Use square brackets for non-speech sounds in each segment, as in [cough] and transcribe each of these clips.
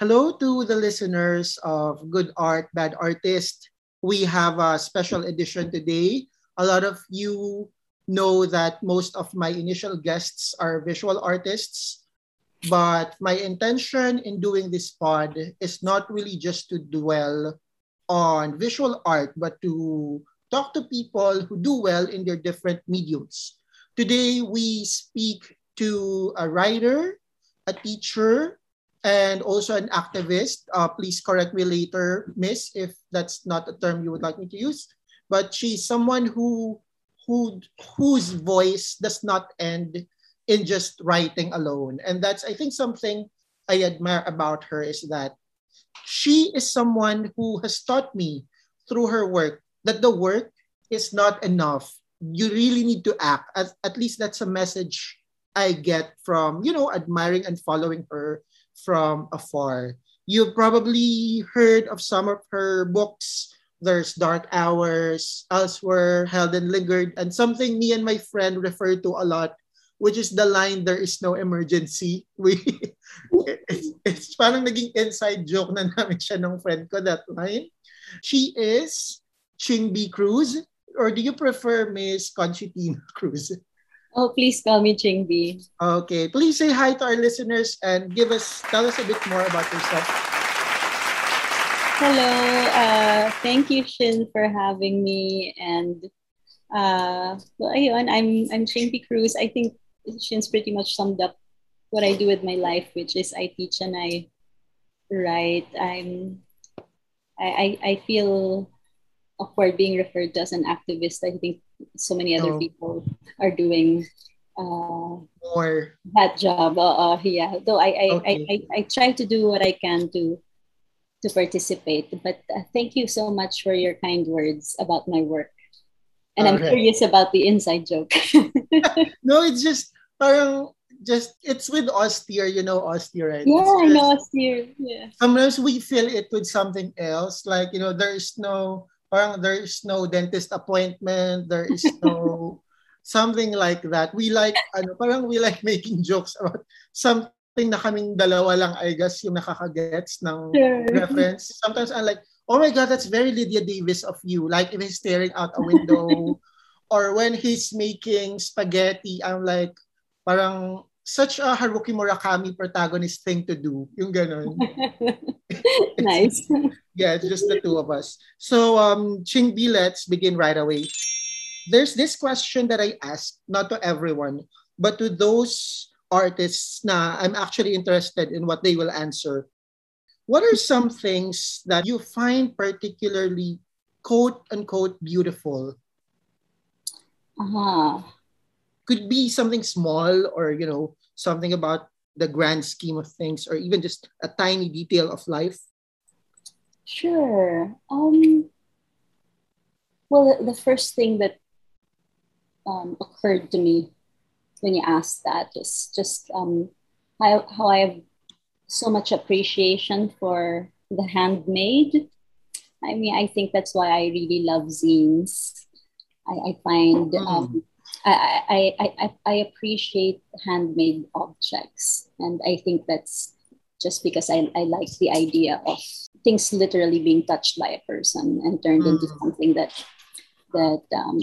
Hello to the listeners of Good Art, Bad Artist. We have a special edition today. A lot of you know that most of my initial guests are visual artists, but my intention in doing this pod is not really just to dwell on visual art, but to talk to people who do well in their different mediums. Today, we speak to a writer, a teacher, and also an activist. Uh, please correct me later, Miss, if that's not a term you would like me to use. But she's someone who who whose voice does not end in just writing alone, and that's I think something I admire about her is that she is someone who has taught me through her work that the work is not enough. You really need to act. At, at least that's a message I get from, you know, admiring and following her from afar. You've probably heard of some of her books. There's Dark Hours, Elsewhere, Held and Lingered, and something me and my friend refer to a lot, which is the line, there is no emergency. [laughs] We, it's, it's parang naging inside joke na namin siya ng friend ko, that line. She is Chingbee Cruz, or do you prefer Miss Conchitina Cruz? Oh, please call me Chingbee. Okay. Please say hi to our listeners and give us, tell us a bit more about yourself. Hello. Uh, thank you, Shin, for having me. And uh, well, ayun, I'm, I'm Chingbee Cruz. I think Shin's pretty much summed up what I do with my life, which is I teach and I write. I'm, I, I, I feel awkward being referred to as an activist. I think so many other oh. people are doing uh, more that job. Uh, uh, yeah, though I I, okay. I, I, I try to do what I can to to participate. But uh, thank you so much for your kind words about my work. And I'm curious about the inside joke. [laughs] no, it's just parang just it's with austere, you know austere, right? Yeah, I know austere. Yeah. Sometimes we fill it with something else, like you know, there is no parang there is no dentist appointment, there is no [laughs] something like that. We like ano, parang we like making jokes about something na kaming dalawa lang I guess yung nakakagets ng sure. reference. Sometimes I'm like, "Oh my god, that's very Lydia Davis of you." Like if he's staring out a window [laughs] or when he's making spaghetti, I'm like parang such a Haruki Murakami protagonist thing to do. Yung ganun. [laughs] nice. [laughs] yeah, it's just the two of us. So, um, Chingbee, let's begin right away. There's this question that I ask, not to everyone, but to those artists na I'm actually interested in what they will answer. What are some things that you find particularly quote unquote beautiful? Uh-huh. Could be something small or, you know, something about the grand scheme of things or even just a tiny detail of life? Sure. Um, well, the first thing that um, occurred to me when you asked that is just um, how, how I have so much appreciation for the handmade. I mean, I think that's why I really love zines. I, I find um, hmm. I, I, I, I appreciate handmade objects. And I think that's just because I, I like the idea of things literally being touched by a person and turned mm. into something that that um,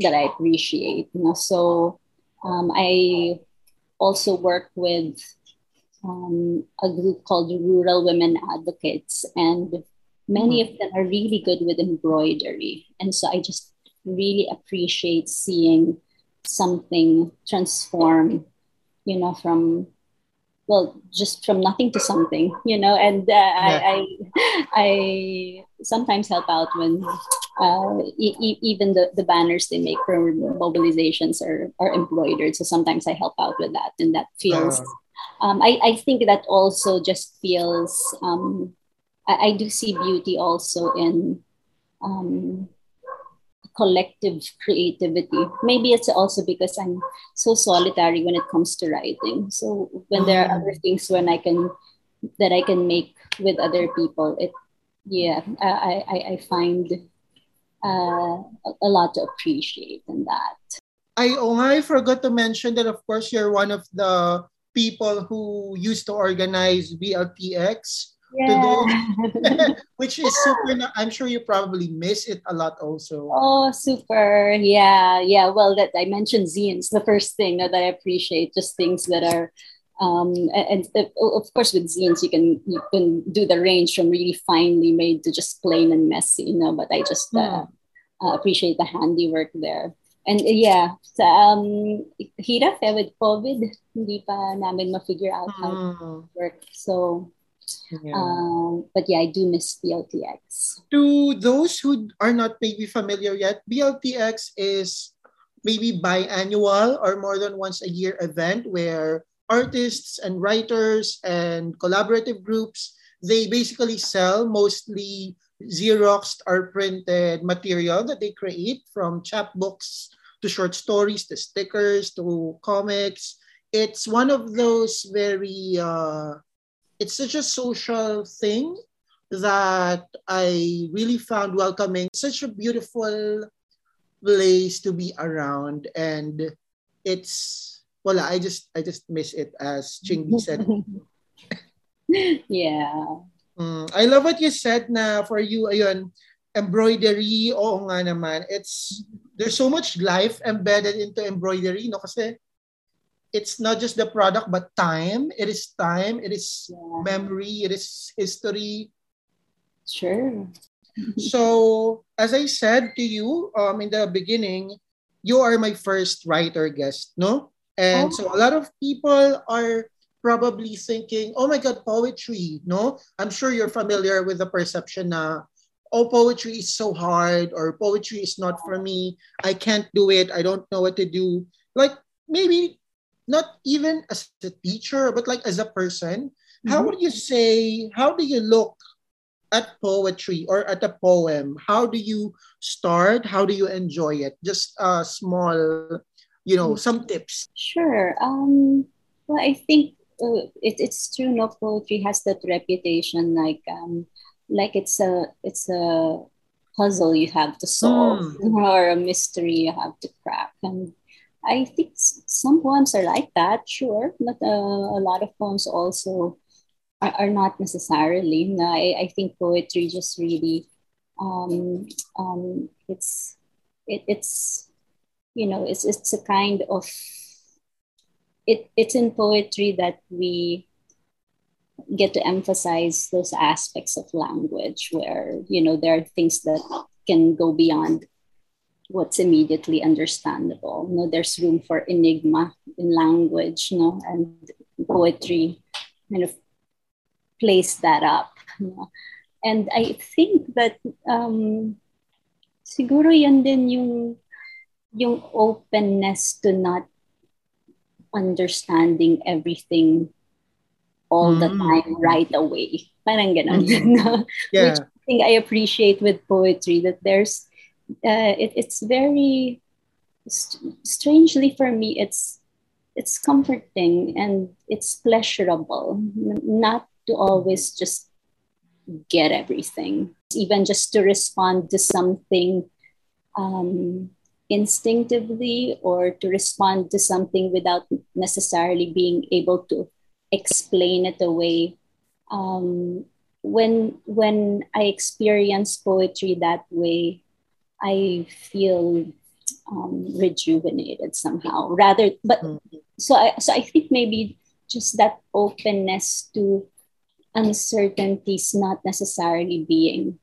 that I appreciate. You know, so um, I also work with um, a group called Rural Women Advocates, and many mm. of them are really good with embroidery. And so I just really appreciate seeing something transform, you know, from well, just from nothing to something, you know. And uh, yeah. I, I, [laughs] I sometimes help out when uh, e- even the, the banners they make for mobilizations are, are embroidered. So sometimes I help out with that, and that feels. Uh. Um, I, I think that also just feels. Um, I, I do see beauty also in um, collective creativity. Maybe it's also because I'm so solitary when it comes to writing. So when there are other mm. things when I can that I can make with other people, it yeah, I I, I find uh, a lot to appreciate in that. I oh I forgot to mention that of course you're one of the people who used to organize BLTX Yeah. to [laughs] do, which is super. I'm sure you probably miss it a lot also. Oh, super. Yeah, yeah. Well, that I mentioned zines, the first thing that I appreciate, just things that are um and, and uh, of course with zines you can you can do the range from really finely made to just plain and messy, you know, but I just uh, uh, appreciate the handiwork there. And uh, yeah, sa um hirap eh with COVID, hindi pa namin ma-figure out how to Mm, work. So, yeah. um but yeah, I do miss BLTX. to those who are not maybe familiar yet, BLTX is maybe biannual or more than once a year event where artists and writers and collaborative groups they basically sell mostly xeroxed or printed material that they create from chapbooks to short stories to stickers to comics it's one of those very uh, it's such a social thing that I really found welcoming. Such a beautiful place to be around, and it's well, I just I just miss it as Chingy said. [laughs] yeah. Mm, I love what you said na for you ayun embroidery oo nga naman it's there's so much life embedded into embroidery no kasi it's not just the product but time it is time it is Yeah. memory it is history Sure. So, as I said to you um, in the beginning, you are my first writer guest, no? And Oh. so a lot of people are probably thinking, oh my God, poetry, no? I'm sure you're familiar with the perception na, oh, poetry is so hard or poetry is not for me. I can't do it. I don't know what to do. Like maybe not even as a teacher, but like as a person, how Mhm. would you say, how do you look at poetry or at a poem? How do you start? How do you enjoy it? Just a small, you know, some tips. Sure. Um, well, I think uh, it, it's true. No poetry has that reputation, like um, like it's a it's a puzzle you have to solve [laughs] or a mystery you have to crack. And I think some poems are like that, sure, but uh, a lot of poems also are, are not necessarily. No, I, I think poetry just really um, um, it's it, it's you know it's it's a kind of it it's in poetry that we get to emphasize those aspects of language where you know there are things that can go beyond what's immediately understandable you know there's room for enigma in language you know and poetry kind of plays that up and i think that um siguro yan din yung yung openness to not understanding everything all the Mm. time right away. Parang ganun. [laughs] Mhm. Yeah. Which I think I appreciate with poetry that there's uh, it, it's very st- strangely for me it's it's comforting and it's pleasurable not to always just get everything even just to respond to something um, instinctively or to respond to something without necessarily being able to explain it away. Um, when when I experience poetry that way, I feel um, rejuvenated somehow. Rather, but Mm. so I so I think maybe just that openness to uncertainties not necessarily being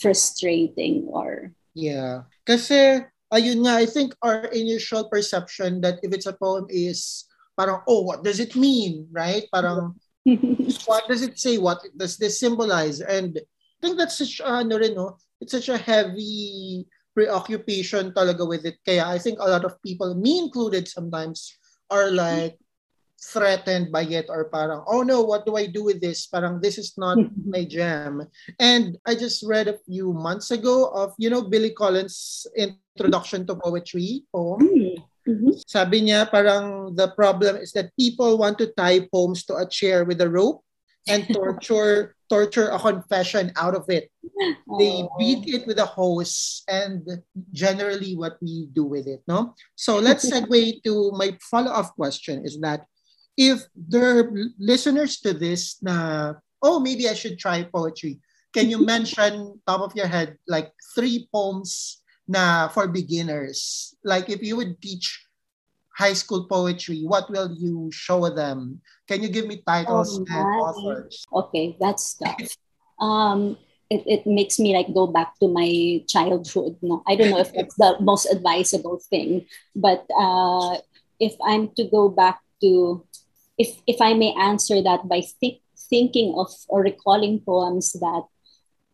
frustrating or Yeah. Kasi, ayun nga, I think our initial perception that if it's a poem is parang, oh, what does it mean? Right? Parang, [laughs] what does it say? What does this symbolize? And I think that's such, uh, ano rin, no? It's such a heavy preoccupation talaga with it. Kaya I think a lot of people, me included sometimes, are like threatened by it or parang, oh no, what do I do with this? Parang this is not [laughs] my jam. And I just read a few months ago of, you know, Billy Collins' introduction to poetry poem. Mhm. Sabi niya parang the problem is that people want to tie poems to a chair with a rope and [laughs] torture torture a confession out of it. They Oh. beat it with a hose and generally what we do with it, no? So let's [laughs] segue to my follow-up question is that if there are listeners to this na, oh, maybe I should try poetry, can you [laughs] mention top of your head like three poems na for beginners? Like if you would teach high school poetry, what will you show them? Can you give me titles oh, and authors? Okay, that's tough. Um, it, it makes me like go back to my childhood. No, I don't know if that's the most advisable thing, but uh, if I'm to go back to, if if I may answer that by think, thinking of or recalling poems that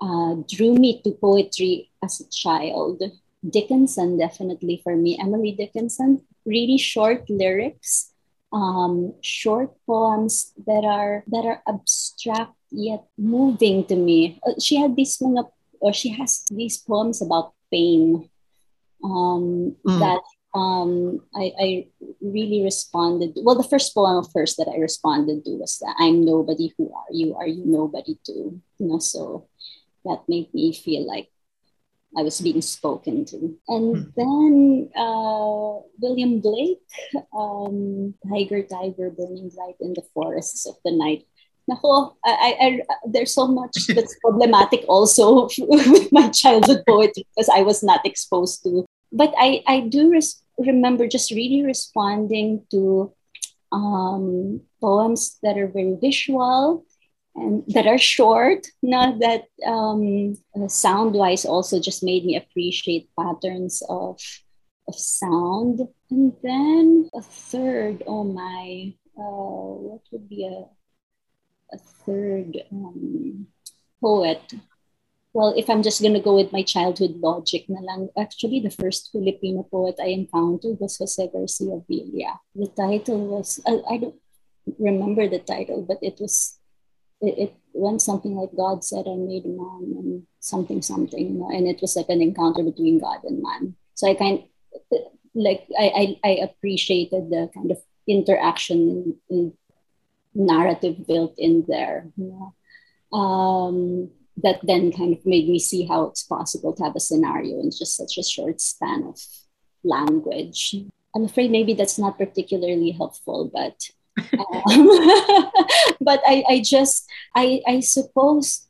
uh, drew me to poetry as a child, Dickinson definitely for me. Emily Dickinson, really short lyrics, um, short poems that are that are abstract yet moving to me. Uh, she had these mga, or she has these poems about pain um, mm. that um, I, I really responded. Well, the first poem first that I responded to was that I'm nobody. Who are you? Are you nobody too? You know, so that made me feel like I was being spoken to. And mm-hmm. then uh, William Blake, um, Tiger, Tiger, Burning Light in the Forests of the Night. Nako, I, I, there's so much [laughs] that's problematic also [laughs] with my childhood poetry because I was not exposed to. But I, I do res- remember just really responding to um, poems that are very visual, and that are short, not that um, sound wise also just made me appreciate patterns of, of sound. And then a third, oh my, uh, what would be a, a third um, poet? Well, if I'm just to go with my childhood logic na lang, actually the first Filipino poet I encountered was Jose Garcia Villa. The title was, I don't remember the title, but it was it, it went something like God said I made man and something something, you know, and it was like an encounter between God and man. So I kind like I I, I appreciated the kind of interaction and narrative built in there. Um, that then kind of made me see how it's possible to have a scenario in just such a short span of language. I'm afraid maybe that's not particularly helpful, but um, [laughs] but I, I just I, I suppose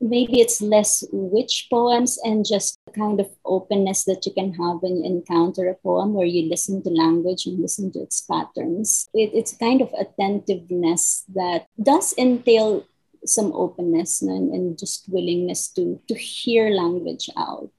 maybe it's less which poems and just the kind of openness that you can have when you encounter a poem where you listen to language and listen to its patterns. It, it's kind of attentiveness that does entail some openness and, and just willingness to to hear language out.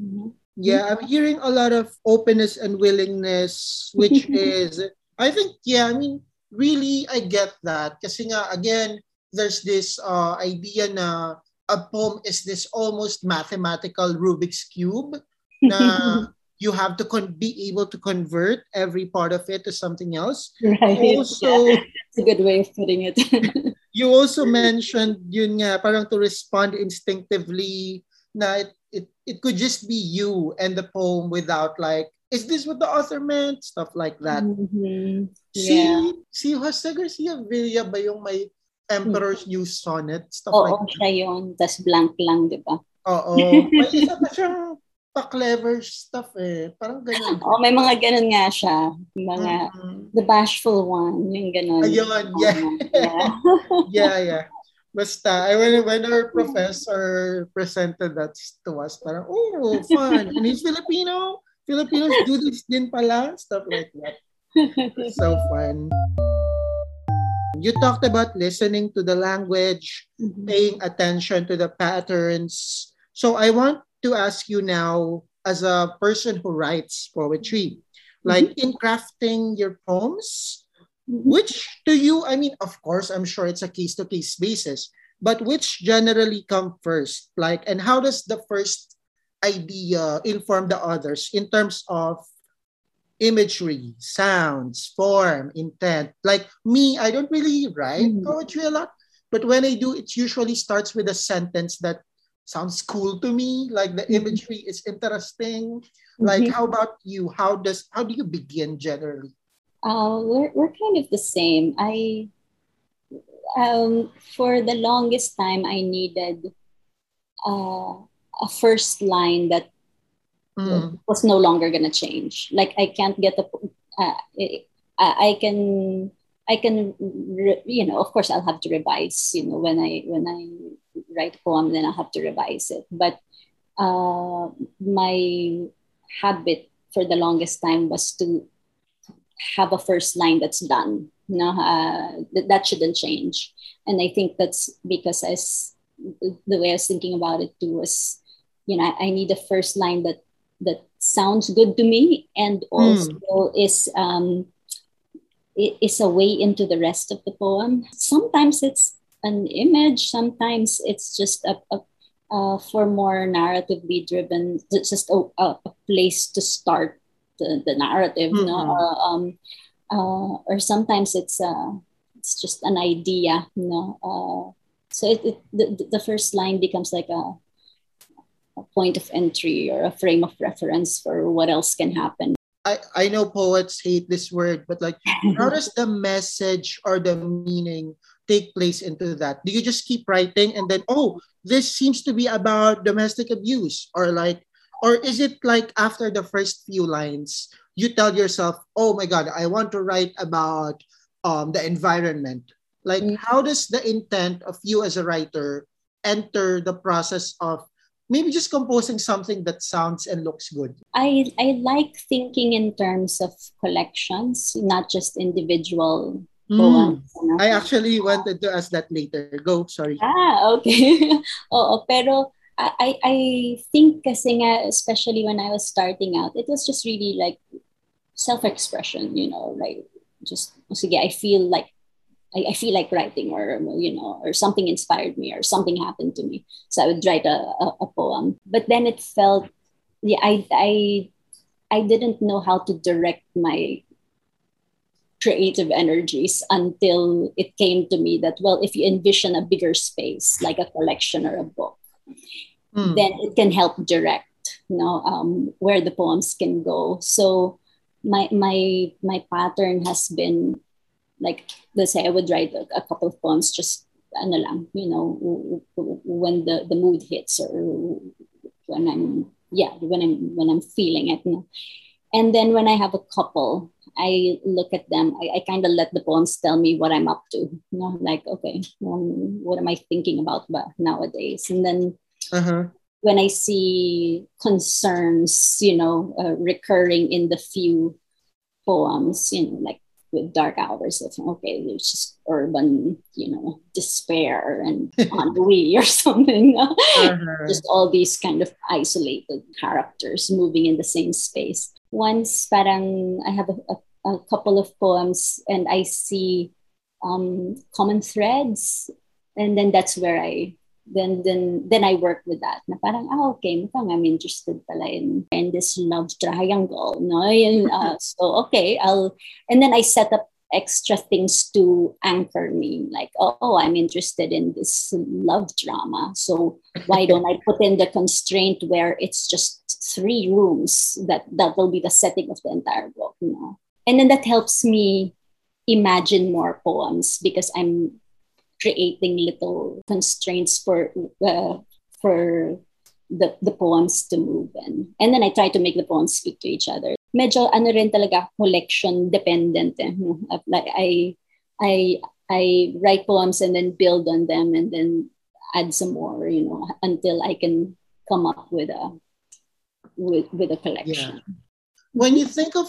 Mm-hmm. Yeah, I'm hearing a lot of openness and willingness, which [laughs] is I think, yeah, I mean, really, I get that. Kasi nga, again, there's this uh, idea na a poem is this almost mathematical Rubik's Cube na [laughs] you have to con- be able to convert every part of it to something else. Right. Also, yeah. [laughs] That's a good way of putting it. [laughs] you also mentioned yun nga, parang to respond instinctively na it, it, it could just be you and the poem without like is this what the author meant? Stuff like that. Mm-hmm. Yeah. Si, si Jose Garcia Villa ba yung may Emperor's mm-hmm. New Sonnet? Stuff Oo, like that. siya yun. Tapos blank lang, di ba? Oo. [laughs] may isa pa siyang pa-clever stuff eh. Parang ganun. oh, may mga ganun nga siya. Mga, mm-hmm. the bashful one, yung ganun. Ayun, yeah. [laughs] yeah. yeah, yeah. Basta, I, when, when our professor presented that to us, parang, oh, fun. And he's Filipino. Filipinos do this din pala, stuff like that. so fun. You talked about listening to the language, mm-hmm. paying attention to the patterns. So I want to ask you now, as a person who writes poetry, like mm-hmm. in crafting your poems, mm-hmm. which to you, I mean, of course, I'm sure it's a case to case basis, but which generally come first? Like, and how does the first idea inform the others in terms of imagery, sounds, form, intent. Like me, I don't really write mm. poetry a lot, but when I do, it usually starts with a sentence that sounds cool to me. Like the mm-hmm. imagery is interesting. Mm-hmm. Like how about you? How does how do you begin generally? Uh, we're we're kind of the same. I um for the longest time I needed uh a first line that mm. was no longer going to change. Like I can't get the, uh, I can, I can, you know, of course, I'll have to revise. You know, when I when I write a poem, then I'll have to revise it. But uh, my habit for the longest time was to have a first line that's done. You know, uh, th- that shouldn't change. And I think that's because as the way I was thinking about it too was, you know, I, I need a first line that that sounds good to me and also mm. is um, is a way into the rest of the poem. Sometimes it's an image, sometimes it's just a, a uh, for more narratively driven, It's just a, a, place to start the, the narrative, mm-hmm. no? Uh, um, uh, or sometimes it's uh, it's just an idea, you know. Uh, so it, it the, the first line becomes like a, a point of entry or a frame of reference for what else can happen. I, I know poets hate this word, but like, [laughs] how does the message or the meaning take place into that? Do you just keep writing and then, oh, this seems to be about domestic abuse? Or like, or is it like after the first few lines, you tell yourself, oh my God, I want to write about um, the environment? Like, mm-hmm. how does the intent of you as a writer enter the process of maybe just composing something that sounds and looks good? I, I like thinking in terms of collections, not just individual Mm. I actually wanted to ask that later. Go, sorry. Ah, okay. [laughs] Oo, pero I, I think kasi nga, especially when I was starting out, it was just really like self-expression, you know, like just, sige, I feel like I, I feel like writing or you know or something inspired me or something happened to me. So i would write a, a, a poem. But then it felt yeah i i i didn't know how to direct my creative energies until it came to me that well if you envision a bigger space like a collection or a book mm. then it can help direct you know um, where the poems can go. So my my my pattern has been like let's say I would write a, a couple of poems just ano lang, you know, when the, the mood hits or when I'm yeah, when I'm when I'm feeling it. And then when I have a couple, I look at them, I, I kind of let the poems tell me what I'm up to. You know, like, okay, um, what am I thinking about nowadays? And then uh-huh. when I see concerns, you know, uh, recurring in the few poems, you know, like with dark hours of okay, it's just urban, you know, despair and [laughs] ennui or something. uh-huh. Just all these kind of isolated characters moving in the same space. Once parang I have a, a, a couple of poems and I see um, common threads, and then that's where I then then then I work with that. Na parang, ah, okay, mukhang I'm interested pala in, in this love triangle. No? And, [laughs] uh, so, okay, I'll, and then I set up extra things to anchor me. Like, oh, I'm interested in this love drama. So why don't I put in the constraint where it's just three rooms that that will be the setting of the entire book, you know? And then that helps me imagine more poems because I'm creating little constraints for uh, for the, the poems to move in. And then I try to make the poems speak to each other. Medyo ano rin talaga collection dependent. Eh. Like I I I write poems and then build on them and then add some more, you know, until I can come up with a with with a collection. Yeah. When you think of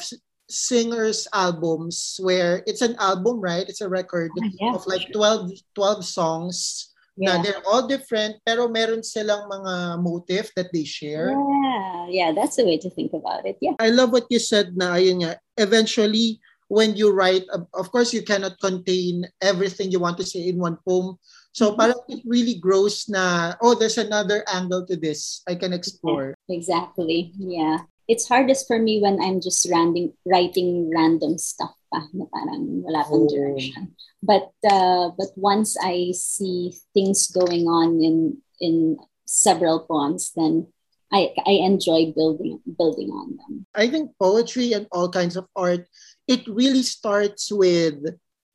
singers albums where it's an album right? It's a record ah, yeah, of like 12 12 songs yeah. na they're all different pero meron silang mga motif that they share. Yeah yeah that's the way to think about it yeah. I love what you said na ayun nga eventually when you write of course you cannot contain everything you want to say in one poem. So mm-hmm. parang it really grows na oh there's another angle to this i can explore. exactly yeah it's hardest for me when I'm just random, writing random stuff pa, na parang wala pang oh. direction. But uh, but once I see things going on in in several poems, then I, I enjoy building building on them. I think poetry and all kinds of art, it really starts with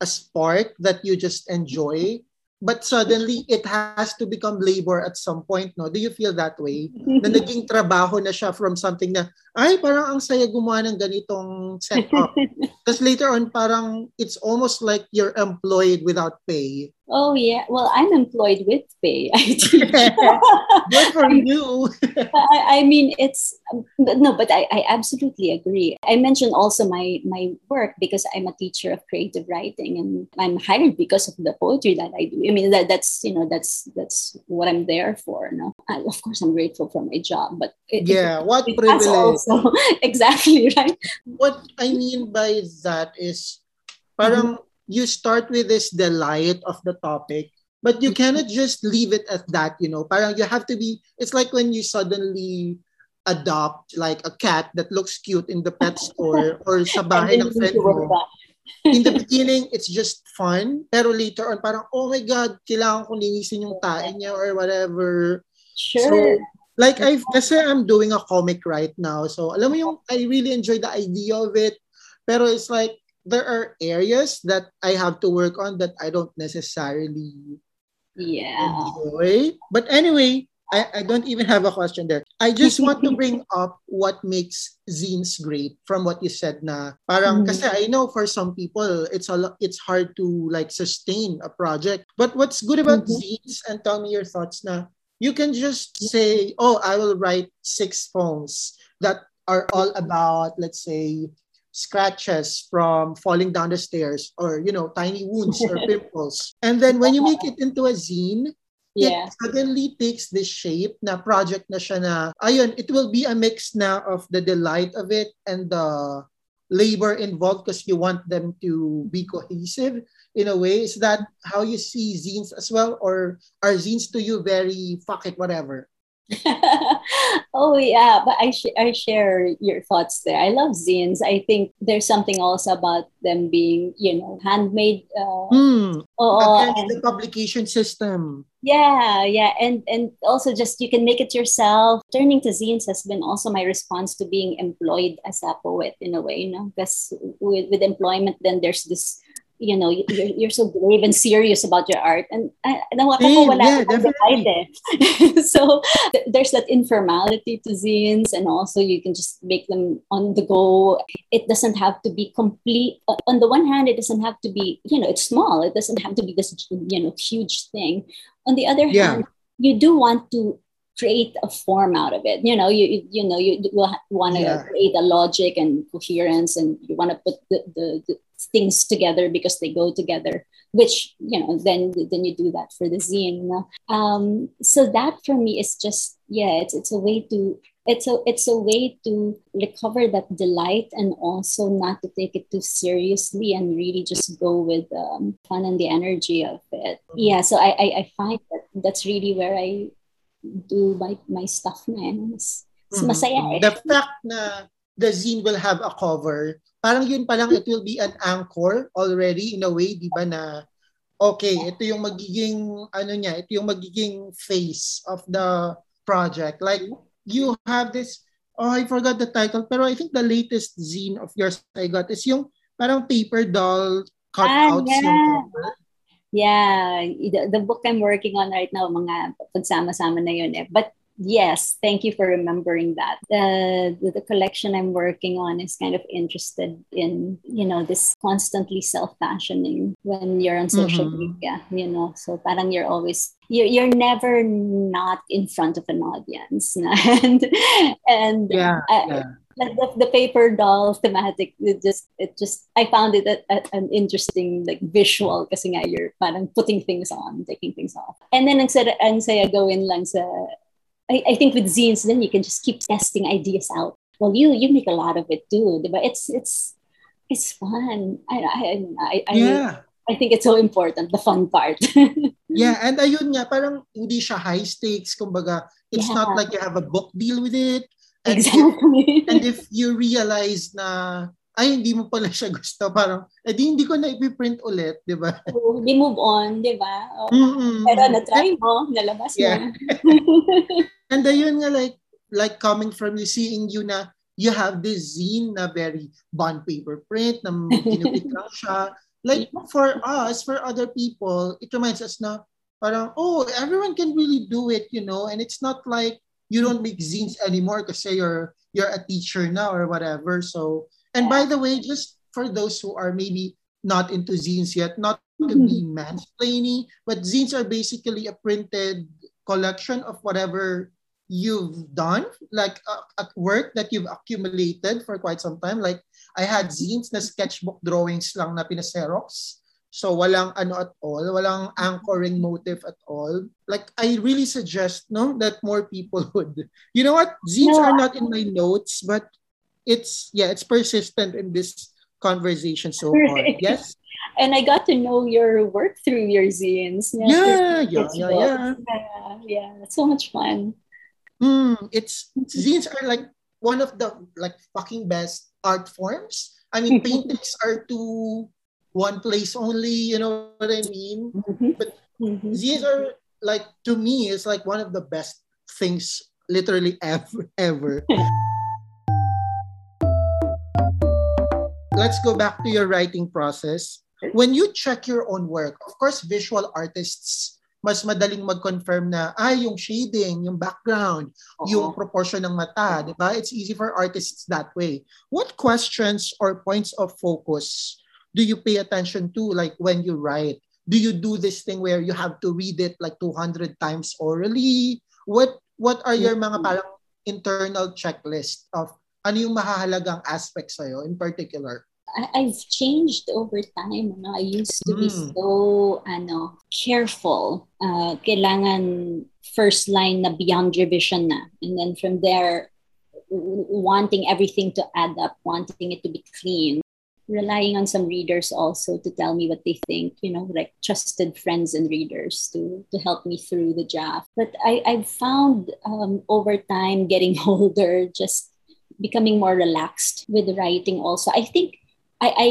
a spark that you just enjoy. But suddenly it has to become labor at some point, no? Do you feel that way? [laughs] na naging trabaho na siya from something na, ay, parang ang saya gumawa ng ganitong setup. [laughs] Tapos later on, parang it's almost like you're employed without pay. Oh yeah. Well, I'm employed with pay. I teach. [laughs] Good for you. I, I, mean, it's no, but I, I absolutely agree. I mentioned also my my work because I'm a teacher of creative writing, and I'm hired because of the poetry that I do. I mean, that that's you know that's that's what I'm there for. No, I, of course I'm grateful for my job, but it, yeah, it, what it privilege. Also, [laughs] exactly right. What I mean by that is, parang. Mm-hmm you start with this delight of the topic but you cannot just leave it at that you know. Parang you have to be it's like when you suddenly adopt like a cat that looks cute in the pet store [laughs] or sa bahay ng friend mo. in the [laughs] beginning it's just fun pero later on parang oh my god kailangan kong linisin yung tae niya or whatever. Sure. so, like I kasi I'm doing a comic right now so alam mo yung I really enjoy the idea of it pero it's like there are areas that I have to work on that I don't necessarily yeah. enjoy. But anyway, I, I don't even have a question there. I just want to bring up what makes zines great from what you said na parang mm-hmm. kasi I know for some people it's a it's hard to like sustain a project. But what's good about mm-hmm. zines and tell me your thoughts na you can just say, "Oh, I will write six poems that are all about let's say scratches from falling down the stairs or you know tiny wounds or [laughs] pimples. And then when you make it into a zine yeah. it suddenly takes this shape na project na siya na ayun it will be a mix na of the delight of it and the labor involved because you want them to be cohesive in a way. Is that how you see zines as well? Or are zines to you very fuck it whatever [laughs] oh yeah, but I sh- I share your thoughts there. I love zines. I think there's something also about them being you know handmade. Uh, mm, oh, the publication system. Yeah, yeah, and and also just you can make it yourself. Turning to zines has been also my response to being employed as a poet in a way, you know, because with with employment, then there's this you know, you're, you're so brave and serious about your art. And nawa ko wala yeah, eh. [laughs] so th- there's that informality to zines and also you can just make them on the go. It doesn't have to be complete. Uh, on the one hand, it doesn't have to be, you know, it's small. It doesn't have to be this, you know, huge thing. On the other yeah. hand, you do want to create a form out of it you know you you, you know you want to yeah. create a logic and coherence and you want to put the, the, the, things together because they go together which you know then then you do that for the zine you know? um, so that for me is just yeah it's, it's a way to it's a it's a way to recover that delight and also not to take it too seriously and really just go with um, fun and the energy of it yeah so I, I, I find that that's really where i do my my stuff na it's mm-hmm. masaya eh. the fact na the zine will have a cover parang yun pa lang, it will be an anchor already in a way, di ba na, okay, ito yung magiging, ano niya, ito yung magiging face of the project. Like, you have this, oh, I forgot the title, pero I think the latest zine of yours I got is yung parang paper doll cutouts ah, yeah. yung cover. Yeah, the, the book I'm working on right now, mga pagsama-sama na yun eh. But yes thank you for remembering that the, the, the collection i'm working on is kind of interested in you know this constantly self-fashioning when you're on social mm-hmm. media you know so parang you're always you're, you're never not in front of an audience [laughs] and and yeah, uh, yeah. Like the, the paper doll thematic it just it just I found it a, a, an interesting like visual kasi nga you're parang putting things on taking things off and then ang ang saya gawin lang sa I, I think with zines, then you can just keep testing ideas out. Well, you you make a lot of it too, but it's it's it's fun. I I I, I yeah. I think it's so important, the fun part. [laughs] yeah, and ayun nga, parang hindi siya high stakes. Kumbaga, it's yeah. not like you have a book deal with it. And exactly. If, and if you realize na ay, hindi mo pala siya gusto. Parang, edi eh, hindi ko na ipiprint ulit, di ba? Hindi move on, di ba? Oh. Pero na-try mo, nalabas yeah. mo. [laughs] And ayun nga, like, like coming from you, seeing you na you have this zine na very bond paper print, na kinupit lang [laughs] siya. Like for us, for other people, it reminds us na parang, oh, everyone can really do it, you know, and it's not like you don't make zines anymore because you're you're a teacher now or whatever. So, and by the way, just for those who are maybe not into zines yet, not to be mansplaining, but zines are basically a printed collection of whatever you've done, like uh, at work that you've accumulated for quite some time. Like I had zines na sketchbook drawings lang na pinaserox. So walang ano at all, walang anchoring motive at all. Like I really suggest no that more people [laughs] would. You know what? Zines no. are not in my notes, but it's yeah, it's persistent in this conversation so far. Yes. [laughs] and I got to know your work through your zines. Yeah, yeah, yeah, yeah, yeah. Yeah, it's so much fun. Mm, it's zines are like one of the like fucking best art forms. I mean, paintings are to one place only, you know what I mean? Mm-hmm. But mm-hmm. these are like to me it's like one of the best things literally [laughs] ever ever. [laughs] Let's go back to your writing process. When you check your own work, of course visual artists mas madaling mag-confirm na ay yung shading, yung background, uh-huh. yung proportion ng mata, 'di ba? It's easy for artists that way. What questions or points of focus do you pay attention to like when you write? Do you do this thing where you have to read it like 200 times orally? What what are your mga parang internal checklist of ano yung mahahalagang aspects sa'yo in particular? I've changed over time. Ano? I used to be mm. so ano, careful. Uh, kailangan first line na beyond revision na. And then from there, wanting everything to add up, wanting it to be clean relying on some readers also to tell me what they think, you know, like trusted friends and readers to, to help me through the draft. But I, I've found um, over time getting [laughs] older, just becoming more relaxed with writing also. I think I, I,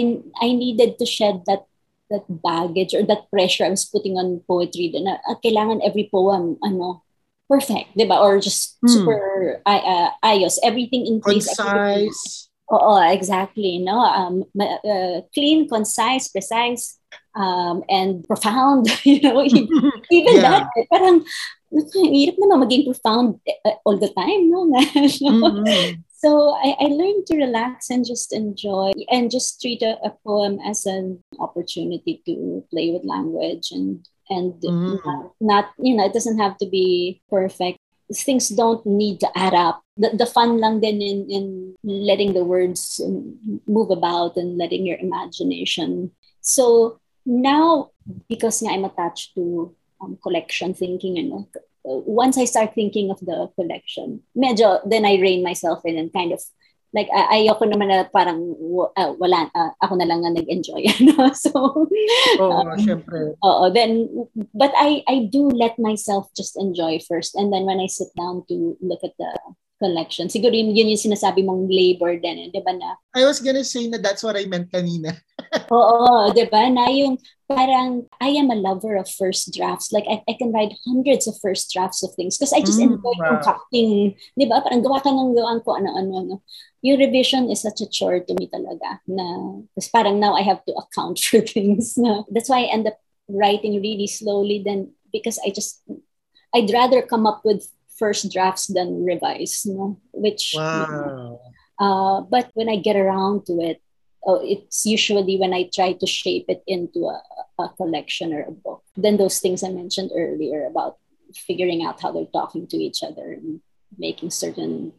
I needed to shed that that baggage or that pressure I was putting on poetry na uh, kailangan every poem ano perfect, 'di ba? Or just hmm. super uh, ayos, everything in place. Concise. Oh, exactly. No, um, uh, clean, concise, precise, um, and profound. [laughs] you know, [laughs] even yeah. that, eh, parang hirap naman maging profound eh, all the time, no? [laughs] mm-hmm. So I, I learned to relax and just enjoy and just treat a, a poem as an opportunity to play with language and and mm. not, not, you know it doesn't have to be perfect things don't need to add up. The, the fun lang din in, in letting the words move about and letting your imagination. So now, because I'm attached to um, collection thinking, and once I start thinking of the collection, medyo, then I rein myself in and kind of like ay ayoko naman na parang uh, wala uh, ako na lang na nag-enjoy [laughs] so oh um, syempre. oo then but I I do let myself just enjoy first. And then when I sit down to look at the collection siguro yun, yun yung sinasabi mong labor din eh, 'di ba na I was gonna say na that's what I meant kanina [laughs] oo 'di ba na yung parang I am a lover of first drafts. Like I, I can write hundreds of first drafts of things because I just mm, enjoy wow. concocting, di ba? Parang gawa ka ng gawaan ko ano-ano. ano yung revision is such a chore to me talaga na parang now I have to account [laughs] for things na that's why I end up writing really slowly then because I just I'd rather come up with first drafts than revise no which wow. uh, but when I get around to it oh, it's usually when I try to shape it into a, a collection or a book then those things I mentioned earlier about figuring out how they're talking to each other and making certain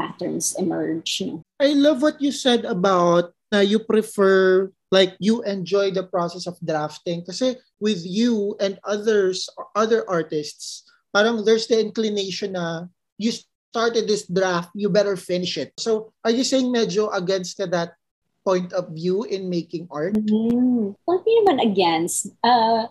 patterns emerge. You know? I love what you said about uh, you prefer like you enjoy the process of drafting kasi with you and others other artists parang there's the inclination na you started this draft you better finish it so are you saying medyo against that point of view in making art mm-hmm. hindi naman against uh,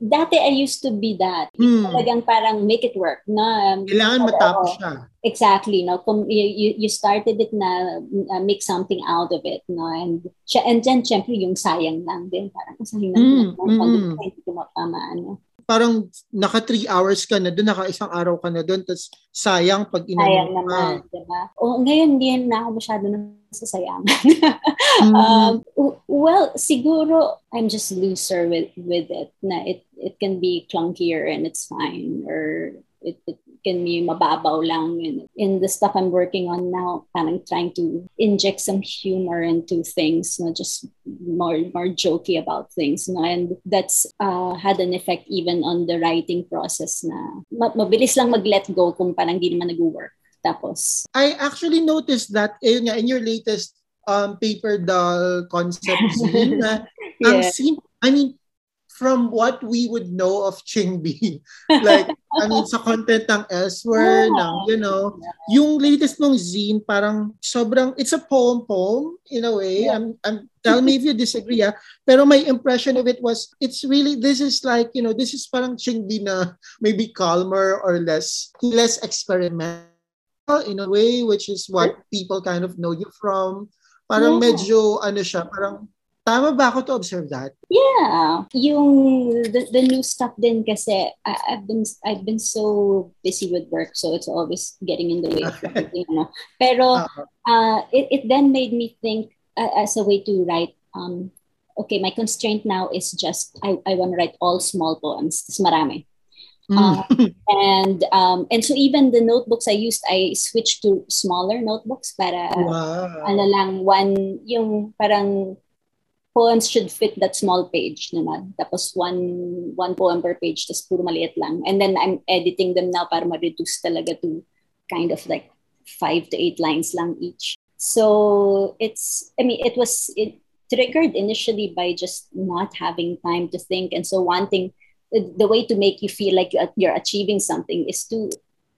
dati I used to be that. Hmm. Talagang parang make it work. Na, um, Kailangan matapos siya. Exactly. No? Kung you, you started it na uh, make something out of it. No? And, and then, syempre, yung sayang lang din. Parang sayang lang. Mm, mm. Hindi ko mapama, ano. Parang naka three hours ka na doon, naka isang araw ka na doon, tapos sayang pag inano Sayang naman, diba? O, ngayon, hindi na ako masyado nasasayangan. mm. [laughs] um, well, siguro, I'm just looser with, with it, na it, it can be clunkier and it's fine, or it, it can be mababaw lang. And in the stuff I'm working on now, I'm trying to inject some humor into things, not just more more jokey about things. No? And that's uh, had an effect even on the writing process na mabilis lang mag-let go kung parang di naman nag-work. Tapos, I actually noticed that eh, in your latest um, paper doll concept [laughs] scene, na, yeah. ang scene, I mean, from what we would know of Chingbi. [laughs] like, I mean, sa content ng Elsewhere, yeah. ng, you know, yung latest mong zine, parang sobrang, it's a poem-poem in a way. Yeah. I'm, I'm, tell me if you disagree, ah. Pero my impression of it was, it's really, this is like, you know, this is parang Chingbi na maybe calmer or less, less experimental in a way, which is what people kind of know you from. Parang yeah. medyo, ano siya, parang Tama ba ako to observe that? Yeah. Yung the, the new stuff din kasi I, I've been I've been so busy with work so it's always getting in the way of everything. You know? Pero uh-huh. uh, it, it then made me think uh, as a way to write um okay, my constraint now is just I, I want to write all small poems. It's marami. Mm. Uh, [laughs] and um, and so even the notebooks I used, I switched to smaller notebooks para wow. ano lang one yung parang poems should fit that small page naman. Tapos one one poem per page, tapos puro maliit lang. And then I'm editing them now para ma-reduce talaga to kind of like five to eight lines lang each. So it's, I mean, it was it triggered initially by just not having time to think. And so wanting, the way to make you feel like you're achieving something is to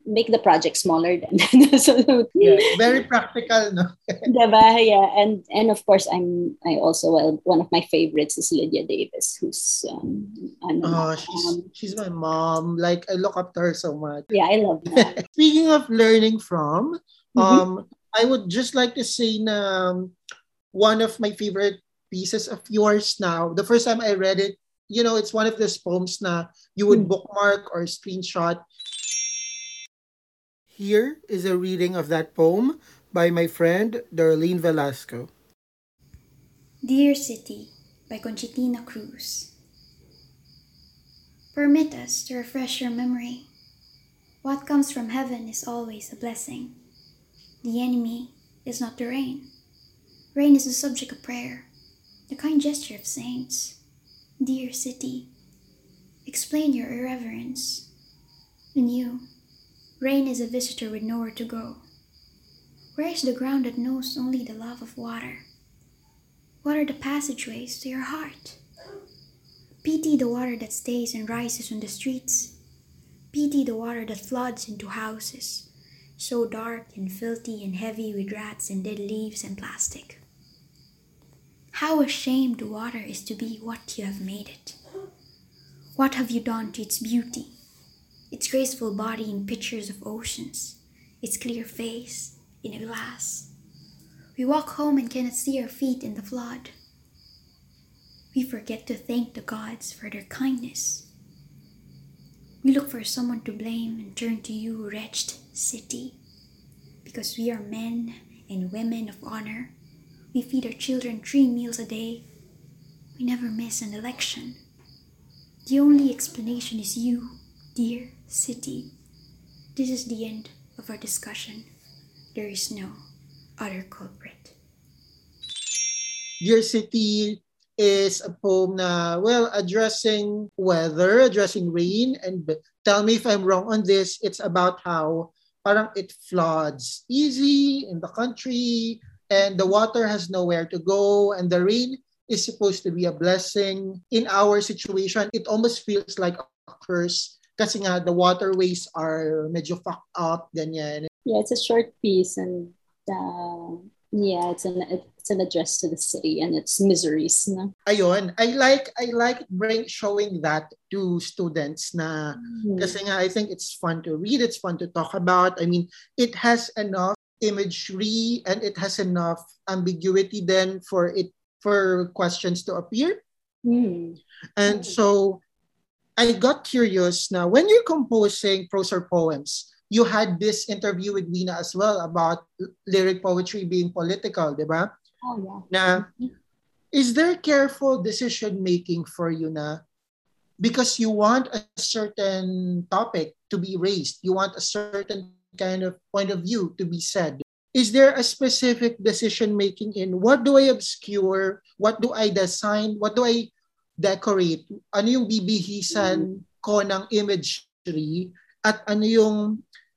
make the project smaller [laughs] then. so, yeah, very practical, no? [laughs] diba? Yeah. And and of course I'm I also well one of my favorites is Lydia Davis, who's um ano, oh, she's um, she's my mom. Like I look up to her so much. Yeah, I love that. [laughs] Speaking of learning from, mm-hmm. um I would just like to say na um, one of my favorite pieces of yours now. The first time I read it, you know, it's one of those poems na you would mm. bookmark or screenshot here is a reading of that poem by my friend Darlene Velasco. Dear City by Conchitina Cruz. Permit us to refresh your memory. What comes from heaven is always a blessing. The enemy is not the rain. Rain is the subject of prayer, the kind gesture of saints. Dear city, explain your irreverence. And you, Rain is a visitor with nowhere to go. Where is the ground that knows only the love of water? What are the passageways to your heart? Pity the water that stays and rises on the streets. Pity the water that floods into houses, so dark and filthy and heavy with rats and dead leaves and plastic. How ashamed the water is to be what you have made it. What have you done to its beauty? Its graceful body in pictures of oceans, its clear face in a glass. We walk home and cannot see our feet in the flood. We forget to thank the gods for their kindness. We look for someone to blame and turn to you, wretched city. Because we are men and women of honor, we feed our children three meals a day. We never miss an election. The only explanation is you, dear city. This is the end of our discussion. There is no other culprit. Dear City is a poem na, well, addressing weather, addressing rain, and tell me if I'm wrong on this, it's about how parang it floods easy in the country, and the water has nowhere to go, and the rain is supposed to be a blessing. In our situation, it almost feels like a curse kasi nga the waterways are medyo fucked up, ganyan. Yeah, it's a short piece and uh, yeah, it's an it's an address to the city and its miseries. No? Ayun, I like I like bring showing that to students na mm-hmm. kasi nga I think it's fun to read, it's fun to talk about. I mean, it has enough imagery and it has enough ambiguity then for it for questions to appear. Mm. And mm. so I got curious now when you're composing prose or poems, you had this interview with Wina as well about lyric poetry being political, di ba? Oh, yeah. Na, mm-hmm. is there careful decision making for you na because you want a certain topic to be raised, you want a certain kind of point of view to be said. Is there a specific decision making in what do I obscure, what do I design, what do I decorate, ano yung bibihisan ko ng imagery, at ano yung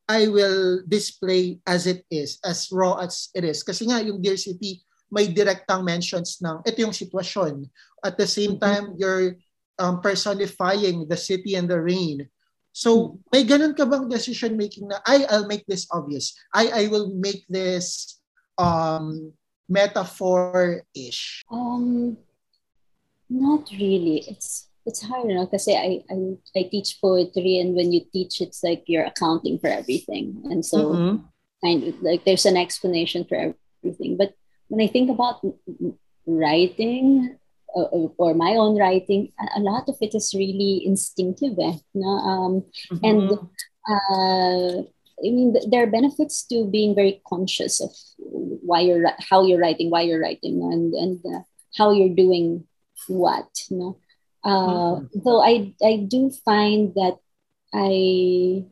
I will display as it is, as raw as it is. Kasi nga, yung Dear City, may direktang mentions ng ito yung sitwasyon. At the same time, you're um, personifying the city and the rain. So, may ganun ka bang decision making na, I, I'll make this obvious. I, I will make this um, metaphor-ish. Um, not really. It's it's hard, no? Kasi I, I I teach poetry, and when you teach, it's like you're accounting for everything, and so Mhm. kind of like there's an explanation for everything. But when I think about writing uh, or my own writing, a, lot of it is really instinctive. Eh, no? um, And Mhm. uh, I mean, there are benefits to being very conscious of why you're how you're writing, why you're writing, and and uh, how you're doing what. You know, uh, though I I do find that I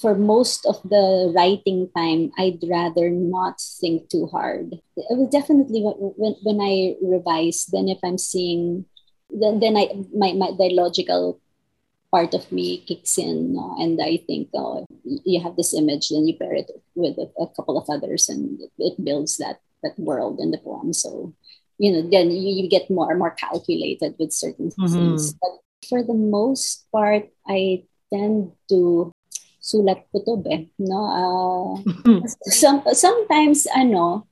for most of the writing time, I'd rather not think too hard. It was definitely when, when, I revise, then if I'm seeing, then, then I my, my the logical part of me kicks in no? and I think, oh, you have this image, then you pair it with a, a couple of others and it builds that, that world in the poem. So, you know, then you, you get more and more calculated with certain Mhm. things. But for the most part, I tend to sulat kutob eh, no? Uh, [laughs] some, sometimes, ano,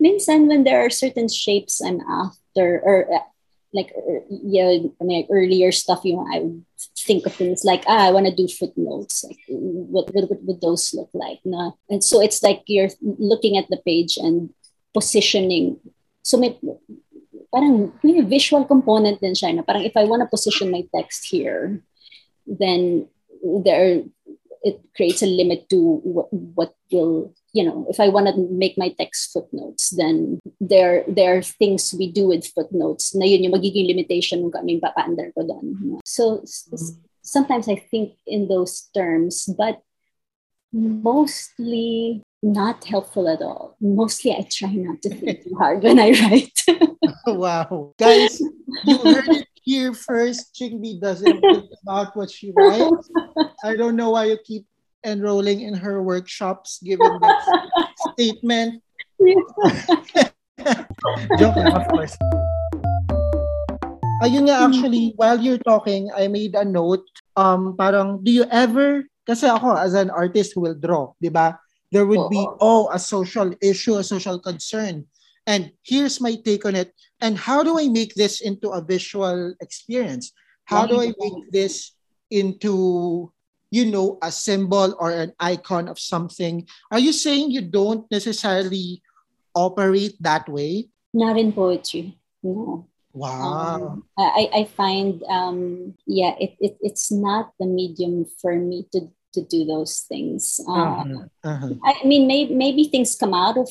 minsan when there are certain shapes I'm after, or uh, like, uh, yeah, I mean, like earlier stuff, you know, I would think of things like, ah, I want to do footnotes. Like, what, what, what would those look like? No? And so it's like you're looking at the page and positioning. So may, parang may visual component din siya. Na parang if I want to position my text here, then there it creates a limit to what, what will you know if i want to make my text footnotes then there there are things we do with footnotes na yun yung magiging limitation ng kaming papaandar ko doon so sometimes i think in those terms but mostly not helpful at all mostly i try not to think too hard when i write [laughs] wow. Guys, you heard it here first. Chingbee doesn't think about what she writes. I don't know why you keep enrolling in her workshops given this statement. [laughs] Joke of course. Ayun nga actually, while you're talking, I made a note. Um, parang, do you ever, kasi ako as an artist who will draw, di ba? There would be, oh, a social issue, a social concern. And here's my take on it. And how do I make this into a visual experience? How do I make this into, you know, a symbol or an icon of something? Are you saying you don't necessarily operate that way? not in poetry no Wow. Um, I, I find um, yeah it, it it's not the medium for me to to do those things. Uh, Uh-huh, uh-huh. I mean maybe maybe things come out of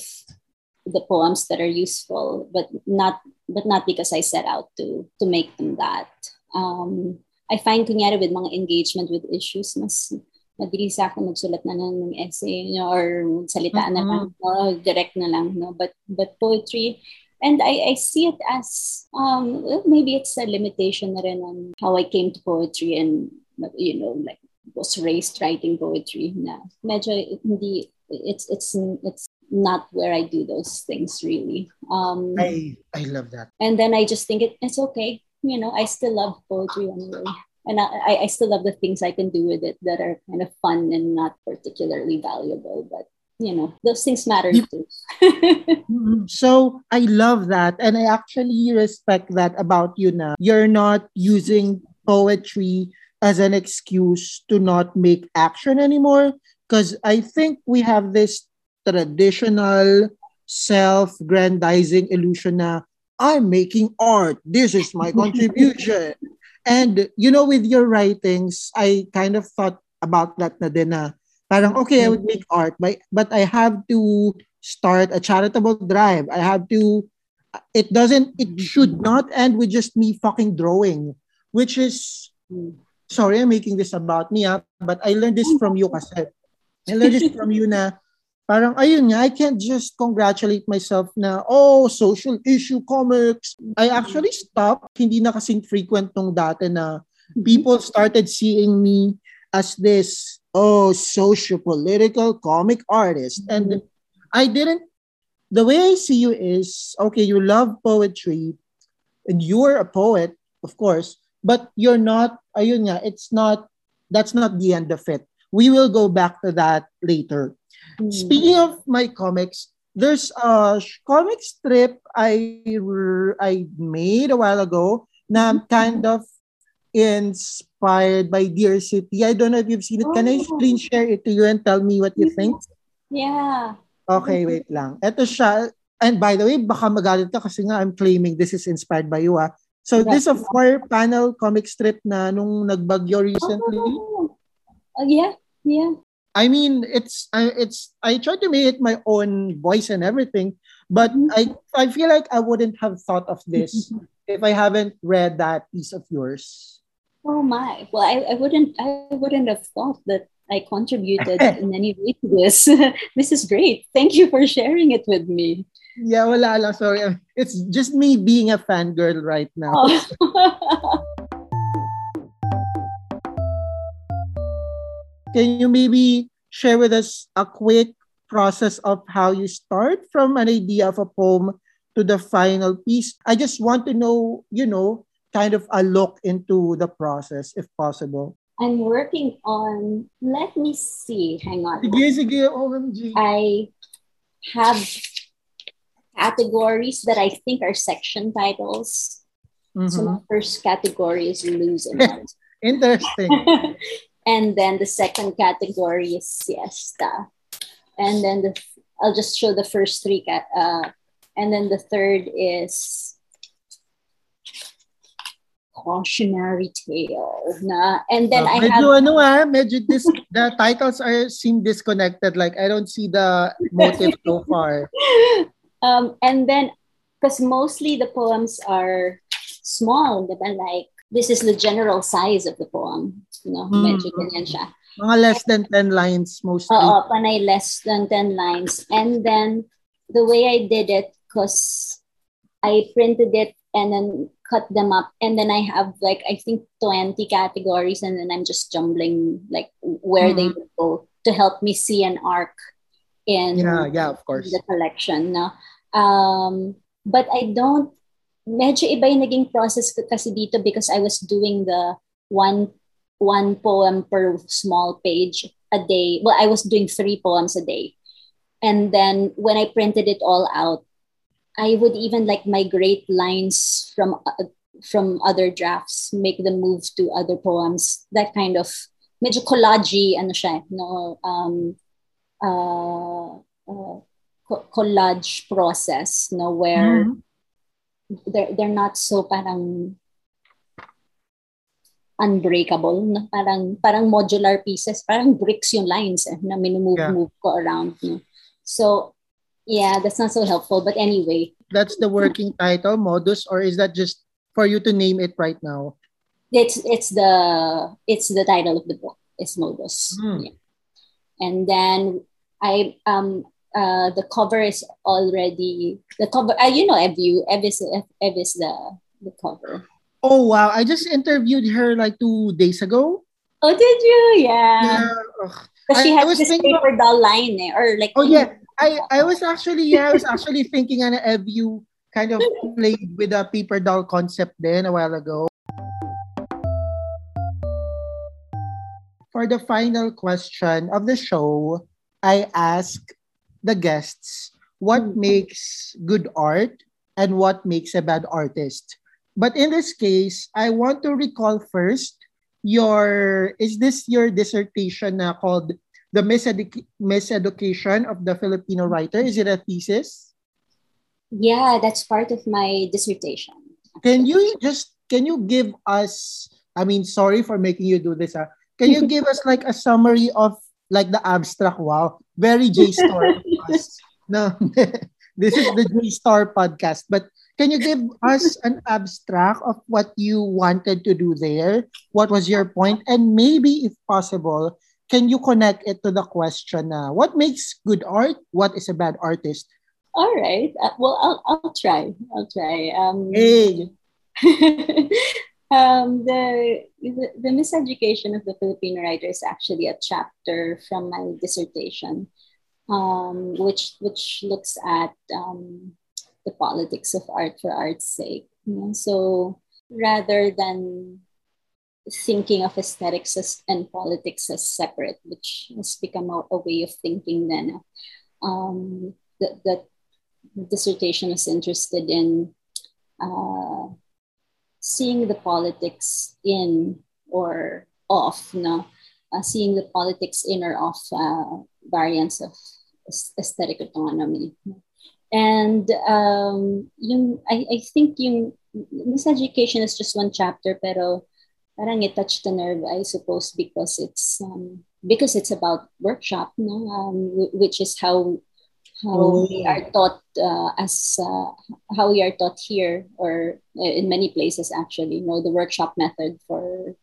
the poems that are useful but not but not because I set out to to make them that. Um, I find kunyari with mga engagement with issues mas madali sa akin magsulat na lang ng essay you know, or salita na lang no, direct na lang no but but poetry. And I, I see it as um, maybe it's a limitation na rin on how I came to poetry and you know like was raised writing poetry na medyo hindi it's it's it's not where I do those things really um, I, I love that. and then I just think it, it's okay you know I still love poetry anyway and I, I still love the things I can do with it that are kind of fun and not particularly valuable but you know those things matter You- too [laughs] Mhm. So I love that. And I actually respect that about you na. You're not using poetry as an excuse to not make action anymore. Because I think we have this traditional self-grandizing illusion na I'm making art. This is my [laughs] contribution. And, you know, with your writings, I kind of thought about that na din na parang, okay, I would mm. make art, but, but I have to start a charitable drive. I have to, it doesn't, it mm. should not end with just me fucking drawing, which is, mm. Sorry, I'm making this about me, ah, but I learned this from you kasi. I learned this from you na, parang ayun nga, I can't just congratulate myself na, oh, social issue comics. I actually stopped. Hindi na kasing frequent nung dati na people started seeing me as this, oh, socio-political comic artist. And I didn't, the way I see you is, okay, you love poetry and you're a poet, of course, but you're not, ayun nga, it's not, that's not the end of it. We will go back to that later. Mm. Speaking of my comics, there's a comic strip I I made a while ago na I'm kind of inspired by Dear City. I don't know if you've seen it. Can I Oh. screen share it to you and tell me what you think? Yeah. Okay, wait lang. Ito siya. And by the way, baka magalit ka kasi nga I'm claiming this is inspired by you ah. So this is a four-panel comic strip na nung nagbagyo recently. Oh, Uh, yeah. Yeah. I mean, it's I it's I tried to make it my own voice and everything, but I I feel like I wouldn't have thought of this if I haven't read that piece of yours. Oh my. Well, I, I wouldn't I wouldn't have thought that I contributed [laughs] in any way to this. [laughs] this is great. Thank you for sharing it with me. Yeah, wala lang. Sorry. It's just me being a fangirl right now. Oh. [laughs] Can you maybe share with us a quick process of how you start from an idea of a poem to the final piece? I just want to know, you know, kind of a look into the process if possible. I'm working on let me see. Hang on. Sige, sige, OMG. I have categories that I think are section titles. So Mhm. my first category is lose and. Interesting. [laughs] and then the second category is siesta. And then the I'll just show the first three cat uh and then the third is cautionary tale. Na and then I medyo have ano ah, medyo dis- the titles are seem disconnected. Like I don't see the motive so far. [laughs] um and then because mostly the poems are small, diba? like this is the general size of the poem. You know, Mm. medyo ganyan siya. Mga less than 10 lines mostly. Oo, panay less than 10 lines. And then the way I did it, because I printed it and then cut them up. And then I have like, I think 20 categories. And then I'm just jumbling like where they would go to help me see an arc in Yeah, yeah, of course. the collection. No? Um, but I don't, medyo iba yung naging process ko kasi dito because I was doing the one one poem per small page a day. Well, I was doing three poems a day. And then when I printed it all out, I would even like migrate lines from uh, from other drafts, make them move to other poems. That kind of medyo collage ano siya, no um uh, uh collage process, no where Mhm. they're they're not so parang unbreakable na parang parang modular pieces parang bricks yung lines eh, na minumove Yeah. move ko around no? so yeah that's not so helpful but anyway That's the working title, Modus, or is that just for you to name it right now? it's it's the it's the title of the book it's modus Hmm. Yeah. And then i um uh the cover is already the cover uh, you know ev you ev is ev is the the cover Oh, wow. I just interviewed her like two days ago. oh did you yeah Yeah. because she I- I has was this thinking- paper doll line eh, or like Oh, yeah. [laughs] I, I was actually, yeah, I was actually thinking on you kind of played with a paper doll concept then a while ago. For the final question of the show, I ask the guests what hmm. makes good art and what makes a bad artist. But in this case, I want to recall first your is this your dissertation na called the miseduc- miseducation of the Filipino writer? Is it a thesis? yeah that's part of my dissertation Can you just can you give us I mean, sorry for making you do this. Huh? Can you give us like a summary of like the abstract? Wow, very JSTOR. [laughs] no, [laughs] this is the JSTOR podcast. But can you give us an abstract of what you wanted to do there? What was your point? And maybe, if possible, can you connect it to the question uh, what makes good art what is a bad artist all right uh, well i'll, I'll try i'll try um, hey. [laughs] um, the, the, the miseducation of the filipino writer is actually a chapter from my dissertation um, which which looks at um, the politics of art for art's sake you know? so rather than thinking of aesthetics as, and politics as separate, which has become a, a way of thinking then. Um, that, that dissertation is interested in uh, seeing the politics in or off, no? Uh, seeing the politics in or off uh, variants of aesthetic autonomy. And um, yung, I, I think yung, miseducation is just one chapter, pero parang it touched the nerve, I suppose, because it's um, because it's about workshop, no? Um, which is how how oh. we are taught uh, as uh, how we are taught here or uh, in many places actually. You know, the workshop method for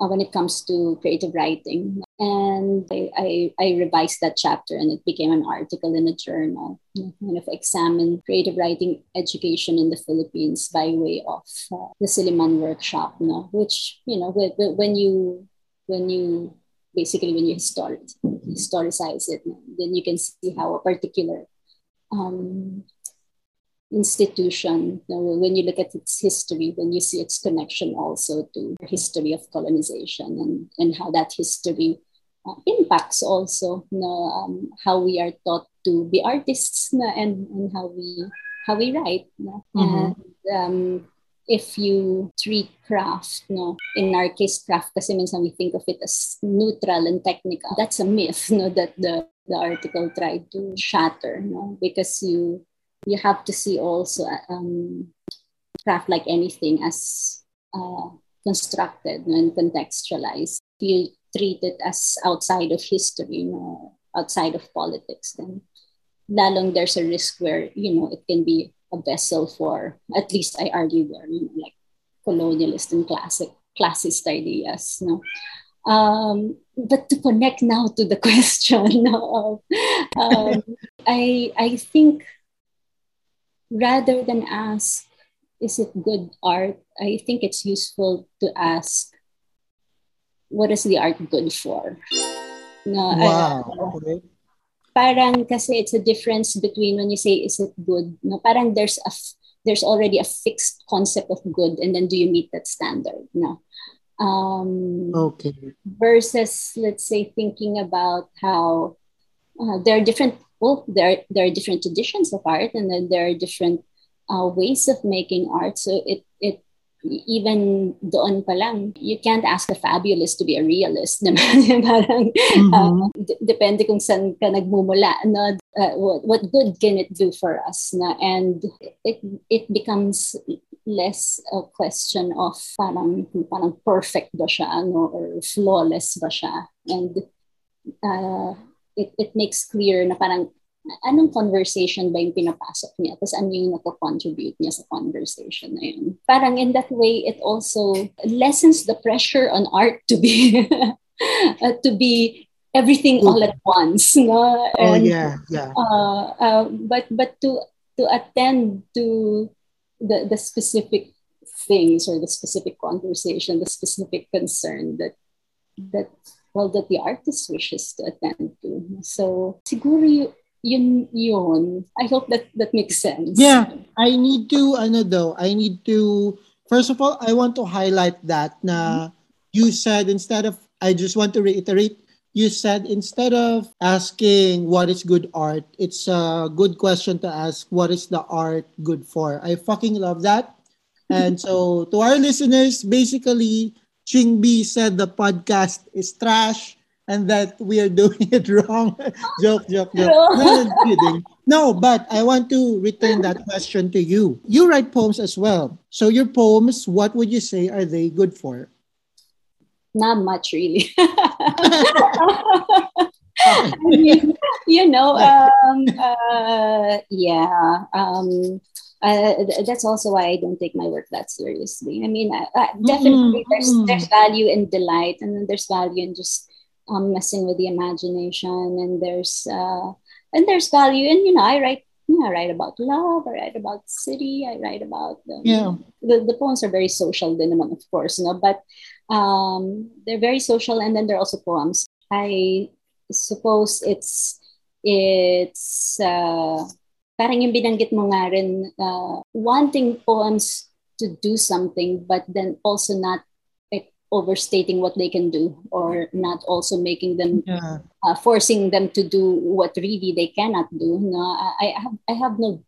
uh, when it comes to creative writing. And I, I, I, revised that chapter and it became an article in a journal, kind of examine creative writing education in the Philippines by way of uh, the Silliman workshop, you know, which, you know, when you, when you, basically when you historic, historicize it, then you can see how a particular um, institution, when you look at its history, when you see its connection also to the history of colonization and, and how that history uh, impacts also you know, um, how we are taught to be artists na, and, and how we how we write. No? Mm-hmm. And um, if you treat craft, no, in our case, craft kasi minsan we think of it as neutral and technical. That's a myth, [laughs] no, that the, the article tried to shatter, no, because you you have to see also um, craft like anything as uh, constructed and contextualized. If you treat it as outside of history, know, outside of politics, then lalong there's a risk where, you know, it can be a vessel for, at least I argue there, you know, like colonialist and classic classist ideas. No? Um, but to connect now to the [laughs] question of, um, [laughs] I, I think rather than ask, is it good art? I think it's useful to ask, what is the art good for? No, wow. Uh, okay. Parang kasi it's a difference between when you say, is it good? No, parang there's a there's already a fixed concept of good and then do you meet that standard? No. Um, okay. Versus, let's say, thinking about how uh, there are different well, there there are different traditions of art, and then there are different uh, ways of making art. So it it even doon pa lang, you can't ask a fabulist to be a realist [laughs] naman. Parang, mm-hmm. uh, d- depende kung saan ka nagmumula. No? Uh, what, what good can it do for us? Na? And it, it becomes less a question of parang, parang perfect ba siya no? or flawless ba siya. And uh, it, it makes clear na parang anong conversation ba yung pinapasok niya? Tapos ano yung nako-contribute niya sa conversation na yun? Parang in that way, it also lessens the pressure on art to be [laughs] uh, to be everything all at once. No? Oh, and, oh yeah, yeah. Uh, uh, but but to to attend to the the specific things or the specific conversation, the specific concern that that well that the artist wishes to attend to. So siguro yun yun. I hope that that makes sense. Yeah, I need to ano though, I need to first of all, I want to highlight that na mm-hmm. you said instead of I just want to reiterate you said instead of asking what is good art, it's a good question to ask what is the art good for. I fucking love that. And [laughs] so to our listeners, basically Chingbi said the podcast is trash and that we are doing [laughs] it wrong. [laughs] joke, joke, joke. No, kidding. No, but I want to return that question to you. You write poems as well. So your poems, what would you say are they good for? Not much, really. [laughs] I mean, you know, um, uh, yeah. Um, uh, that's also why I don't take my work that seriously. I mean, definitely mm-hmm. there's there's value in delight, and then there's value in just um, messing with the imagination, and there's uh, and there's value in you know I write you know, I write about love, I write about city, I write about um, yeah. The, the poems are very social, din of course, you know, but um, they're very social, and then they're also poems. I suppose it's it's uh, parang yung binanggit mo nga rin, uh, wanting poems to do something, but then also not overstating what they can do or not also making them, yeah. uh, forcing them to do what really they cannot do. No, I, I, have, I have no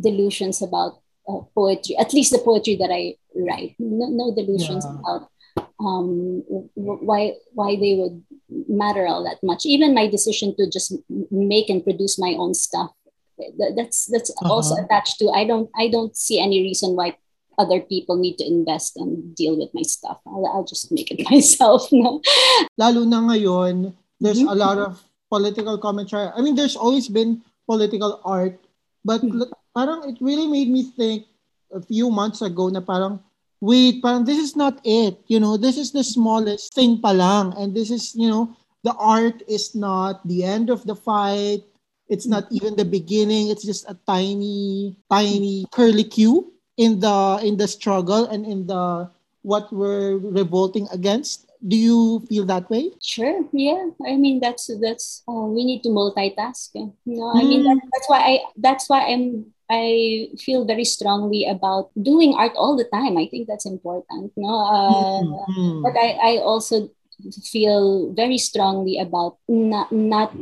delusions about uh, poetry, at least the poetry that I write. No, no delusions yeah. about um, why why they would matter all that much. Even my decision to just make and produce my own stuff that's that's uh-huh. also attached to i don't i don't see any reason why other people need to invest and deal with my stuff i'll, I'll just make it [laughs] myself no lalo na ngayon there's mm-hmm. a lot of political commentary i mean there's always been political art but mm-hmm. parang it really made me think a few months ago na parang wait parang this is not it you know this is the smallest thing palang. and this is you know the art is not the end of the fight It's not even the beginning. It's just a tiny, tiny curly cue in the in the struggle and in the what we're revolting against. Do you feel that way? Sure. Yeah. I mean, that's that's uh, we need to multitask. Eh? No, I mean that, mm. that's why I that's why I'm I feel very strongly about doing art all the time. I think that's important. No, uh, mm-hmm. but I I also feel very strongly about not not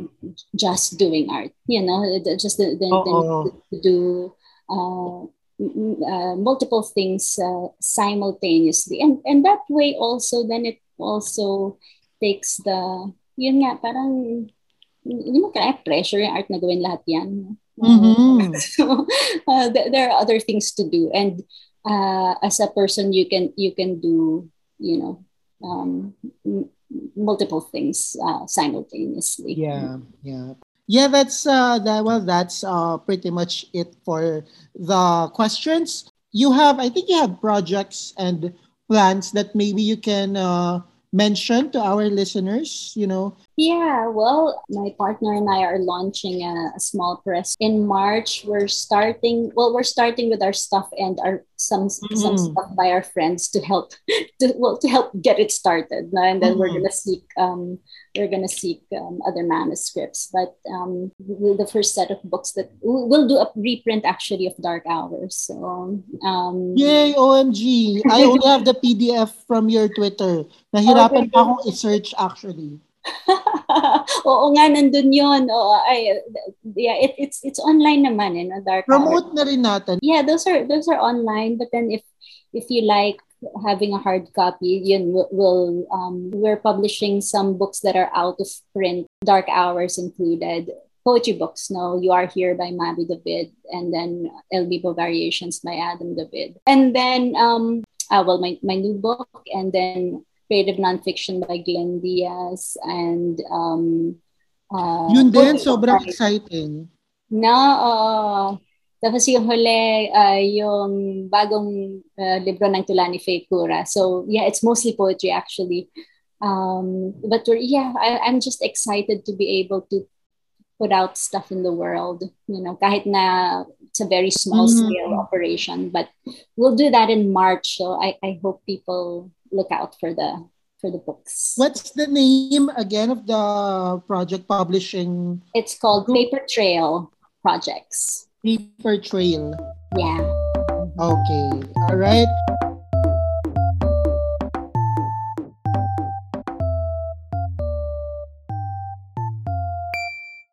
just doing art you know just the, the, the to do uh, uh, multiple things uh, simultaneously and and that way also then it also takes the yun nga parang hindi mo kaya pressure yung art na gawin lahat yan mm-hmm. [laughs] so uh, th- there are other things to do and uh, as a person you can you can do you know um, multiple things uh, simultaneously. Yeah, yeah. Yeah, that's uh that well that's uh pretty much it for the questions. You have I think you have projects and plans that maybe you can uh mention to our listeners, you know, yeah, well, my partner and I are launching a, a, small press in March. We're starting. Well, we're starting with our stuff and our some mm-hmm. some stuff by our friends to help [laughs] to well to help get it started. And then mm-hmm. we're gonna seek um, we're gonna seek um, other manuscripts. But um, the first set of books that we'll do a reprint actually of Dark Hours. So um, yay, OMG! I only have the PDF from your Twitter. [laughs] Nahirapan okay. pa akong i-search actually. [laughs] Oo nga, nandun yun. Oo, ay, yeah, it, it's it's online naman, eh, no? Dark Promote Hour. na rin natin. Yeah, those are those are online. But then if if you like having a hard copy, yun will um, we're publishing some books that are out of print, Dark Hours included. Poetry books, no, You Are Here by Mabi David, and then El Bimbo Variations by Adam David. And then, um, uh, well, my, my new book, and then creative nonfiction by Glenn Diaz and um, uh, Yun din, sobrang exciting. Na, uh, tapos yung huli, uh, yung bagong uh, libro ng Tulani Faye Cura. So yeah, it's mostly poetry actually. Um, but we're, yeah, I, I'm just excited to be able to put out stuff in the world. You know, kahit na it's a very small mm-hmm. scale operation, but we'll do that in March. So I, I hope people look out for the for the books. What's the name again of the project publishing? It's called Paper Trail Projects. Paper Trail. Yeah. Okay. All right.